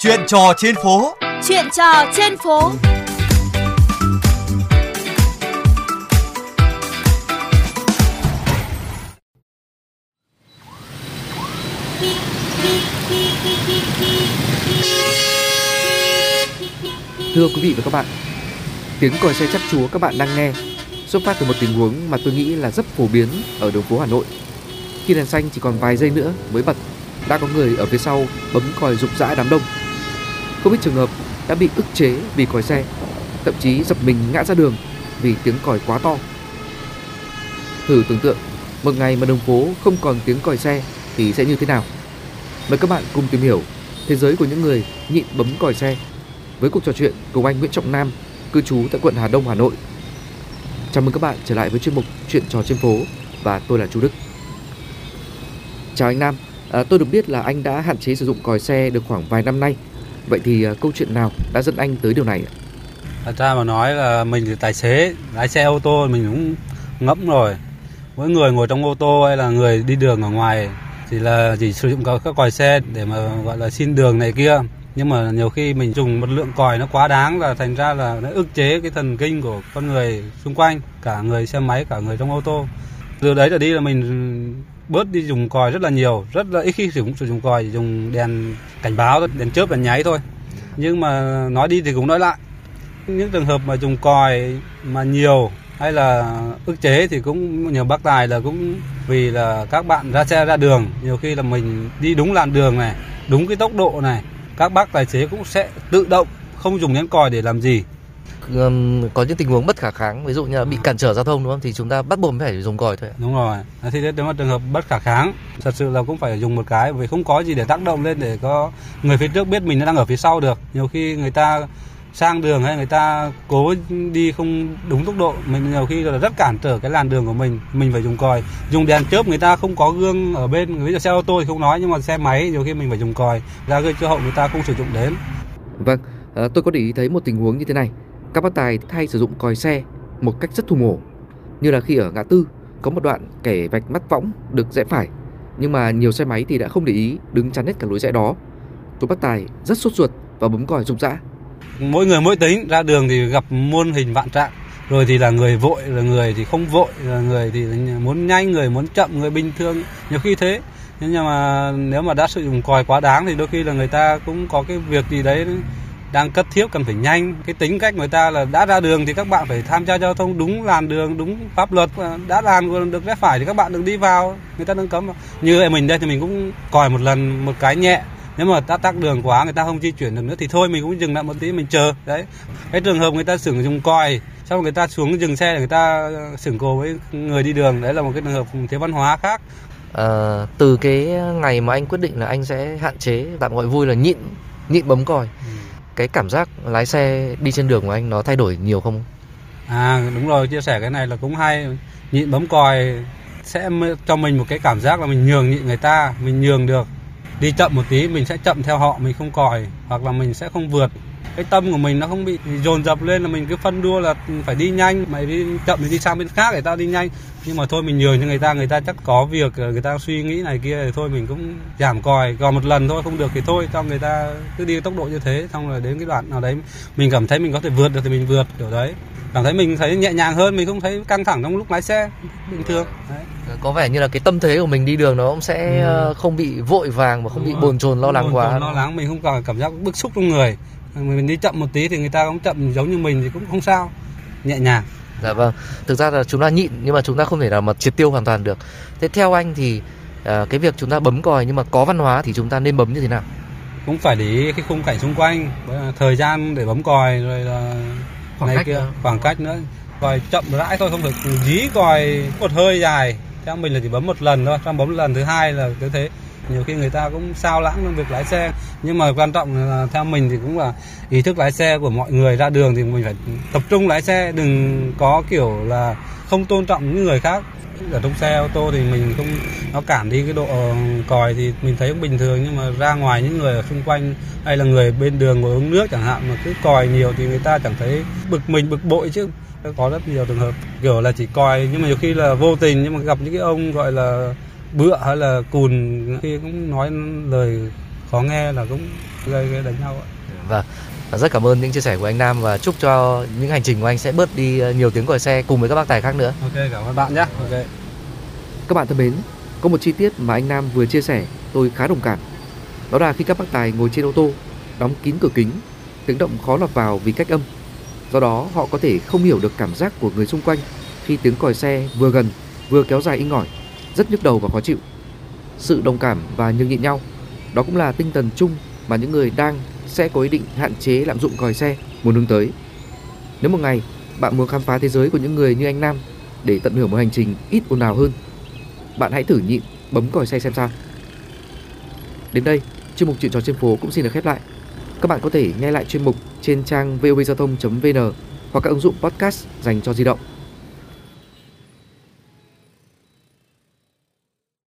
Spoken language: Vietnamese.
Chuyện trò trên phố. Chuyện trò trên phố. Thưa quý vị và các bạn, tiếng còi xe chắc chúa các bạn đang nghe xuất phát từ một tình huống mà tôi nghĩ là rất phổ biến ở đường phố Hà Nội. Khi đèn xanh chỉ còn vài giây nữa mới bật, đã có người ở phía sau bấm còi rục rã đám đông. Không ít trường hợp đã bị ức chế vì còi xe, thậm chí dập mình ngã ra đường vì tiếng còi quá to. Thử tưởng tượng, một ngày mà đường phố không còn tiếng còi xe thì sẽ như thế nào? Mời các bạn cùng tìm hiểu thế giới của những người nhịn bấm còi xe với cuộc trò chuyện cùng anh Nguyễn Trọng Nam, cư trú tại quận Hà Đông, Hà Nội. Chào mừng các bạn trở lại với chuyên mục Chuyện trò trên phố và tôi là Chu Đức. Chào anh Nam, à, tôi được biết là anh đã hạn chế sử dụng còi xe được khoảng vài năm nay. Vậy thì à, câu chuyện nào đã dẫn anh tới điều này ạ? Thật ra mà nói là mình là tài xế, lái xe ô tô mình cũng ngẫm rồi. Mỗi người ngồi trong ô tô hay là người đi đường ở ngoài thì là chỉ sử dụng các còi xe để mà gọi là xin đường này kia nhưng mà nhiều khi mình dùng một lượng còi nó quá đáng là thành ra là nó ức chế cái thần kinh của con người xung quanh cả người xe máy cả người trong ô tô từ đấy trở đi là mình bớt đi dùng còi rất là nhiều, rất là ít khi sử dụng sử dụng còi chỉ dùng đèn cảnh báo đèn chớp, đèn nháy thôi. Nhưng mà nói đi thì cũng nói lại. Những trường hợp mà dùng còi mà nhiều hay là ức chế thì cũng nhiều bác tài là cũng vì là các bạn ra xe ra đường, nhiều khi là mình đi đúng làn đường này, đúng cái tốc độ này, các bác tài xế cũng sẽ tự động không dùng đến còi để làm gì um, có những tình huống bất khả kháng ví dụ như là bị cản trở giao thông đúng không? Thì chúng ta bắt buộc phải dùng còi thôi đúng rồi. Thì nếu mà trường hợp bất khả kháng thật sự là cũng phải dùng một cái vì không có gì để tác động lên để có người phía trước biết mình đang ở phía sau được. Nhiều khi người ta sang đường hay người ta cố đi không đúng tốc độ mình nhiều khi là rất cản trở cái làn đường của mình mình phải dùng còi. Dùng đèn chớp người ta không có gương ở bên ví dụ xe ô tô thì không nói nhưng mà xe máy nhiều khi mình phải dùng còi. Ra gây cơ hội người ta không sử dụng đến. Vâng à, tôi có để ý thấy một tình huống như thế này các bác tài thay sử dụng còi xe một cách rất thù mổ. Như là khi ở ngã tư, có một đoạn kẻ vạch mắt võng được rẽ phải, nhưng mà nhiều xe máy thì đã không để ý đứng chắn hết cả lối rẽ đó. Tôi bác tài rất sốt ruột và bấm còi rục rã. Mỗi người mỗi tính, ra đường thì gặp muôn hình vạn trạng. Rồi thì là người vội là người thì không vội là người thì muốn nhanh, người muốn chậm, người bình thường. Nhiều khi thế nhưng mà nếu mà đã sử dụng còi quá đáng thì đôi khi là người ta cũng có cái việc gì đấy đang cấp thiết cần phải nhanh. Cái tính cách người ta là đã ra đường thì các bạn phải tham gia giao thông đúng làn đường đúng pháp luật. Đã làn được rẽ phải thì các bạn đừng đi vào. Người ta đừng cấm. Như mình đây thì mình cũng còi một lần một cái nhẹ. Nếu mà ta tắc đường quá người ta không di chuyển được nữa thì thôi mình cũng dừng lại một tí mình chờ. Đấy. Cái trường hợp người ta sử dụng còi sau người ta xuống dừng xe để người ta sửng cồ với người đi đường. Đấy là một cái trường hợp thiếu văn hóa khác. À, từ cái ngày mà anh quyết định là anh sẽ hạn chế tạm gọi vui là nhịn nhịn bấm còi. Ừ cái cảm giác lái xe đi trên đường của anh nó thay đổi nhiều không? À đúng rồi, chia sẻ cái này là cũng hay. Nhịn bấm còi sẽ cho mình một cái cảm giác là mình nhường nhịn người ta, mình nhường được. Đi chậm một tí, mình sẽ chậm theo họ, mình không còi, hoặc là mình sẽ không vượt cái tâm của mình nó không bị dồn dập lên là mình cứ phân đua là phải đi nhanh. Mày đi chậm thì đi sang bên khác để tao đi nhanh. Nhưng mà thôi mình nhường cho người ta người ta chắc có việc người ta suy nghĩ này kia thì thôi mình cũng giảm còi. Còn một lần thôi không được thì thôi cho người ta cứ đi tốc độ như thế. Xong rồi đến cái đoạn nào đấy mình cảm thấy mình có thể vượt được thì mình vượt kiểu đấy. Cảm thấy mình thấy nhẹ nhàng hơn mình không thấy căng thẳng trong lúc lái xe bình thường. Đấy. có vẻ như là cái tâm thế của mình đi đường nó cũng sẽ ừ. Ờ, không bị vội vàng và không Đúng bị bồn chồn lo lắng quá. lo lắng mình không còn cảm giác bức xúc trong người mình đi chậm một tí thì người ta cũng chậm giống như mình thì cũng không sao nhẹ nhàng. Dạ vâng thực ra là chúng ta nhịn nhưng mà chúng ta không thể nào mà triệt tiêu hoàn toàn được. Thế theo anh thì à, cái việc chúng ta bấm còi nhưng mà có văn hóa thì chúng ta nên bấm như thế nào? Cũng phải để ý cái khung cảnh xung quanh thời gian để bấm còi rồi là khoảng cách kia nữa. khoảng cách nữa. Còi chậm rãi thôi không phải dí còi một hơi dài. Theo mình là chỉ bấm một lần thôi trong bấm lần thứ hai là cứ thế nhiều khi người ta cũng sao lãng trong việc lái xe. Nhưng mà quan trọng là theo mình thì cũng là ý thức lái xe của mọi người ra đường thì mình phải tập trung lái xe. Đừng có kiểu là không tôn trọng những người khác. Ở trong xe, ô tô thì mình không, nó cản đi cái độ ờ, còi thì mình thấy cũng bình thường. Nhưng mà ra ngoài những người ở xung quanh hay là người bên đường ngồi uống nước chẳng hạn mà cứ còi nhiều thì người ta chẳng thấy bực mình, bực bội chứ. Có rất nhiều trường hợp kiểu là chỉ còi nhưng mà nhiều khi là vô tình nhưng mà gặp những cái ông gọi là bựa hay là cùn khi cũng nói lời khó nghe là cũng gây, gây đánh nhau ạ. Vâng. Và rất cảm ơn những chia sẻ của anh Nam và chúc cho những hành trình của anh sẽ bớt đi ờ, nhiều tiếng còi xe cùng với các bác tài khác nữa. Ok cảm ơn bạn nhé. Ok. Các bạn thân mến, có một chi tiết mà anh Nam vừa chia sẻ tôi khá đồng cảm. Đó là khi các bác tài ngồi trên ô tô, đóng kín cửa kính, tiếng động khó lọt vào vì cách âm. Do đó họ có thể không hiểu được cảm giác của người xung quanh khi tiếng còi xe vừa gần vừa kéo dài inh ỏi, rất nhức đầu và khó chịu. Sự đồng cảm và nhường nhịn nhau, đó cũng là tinh thần chung mà những người đang sẽ có ý định hạn chế lạm dụng còi xe muốn hướng tới. Nếu một ngày bạn muốn khám phá thế giới của những người như anh Nam để tận hưởng một hành trình ít ồn ào hơn, bạn hãy thử nhịn bấm còi xe xem sao. Đến đây, chuyên mục chuyện trò trên phố cũng xin được khép lại. Các bạn có thể nghe lại chuyên mục trên trang vovgiao thông.vn hoặc các ứng dụng podcast dành cho di động.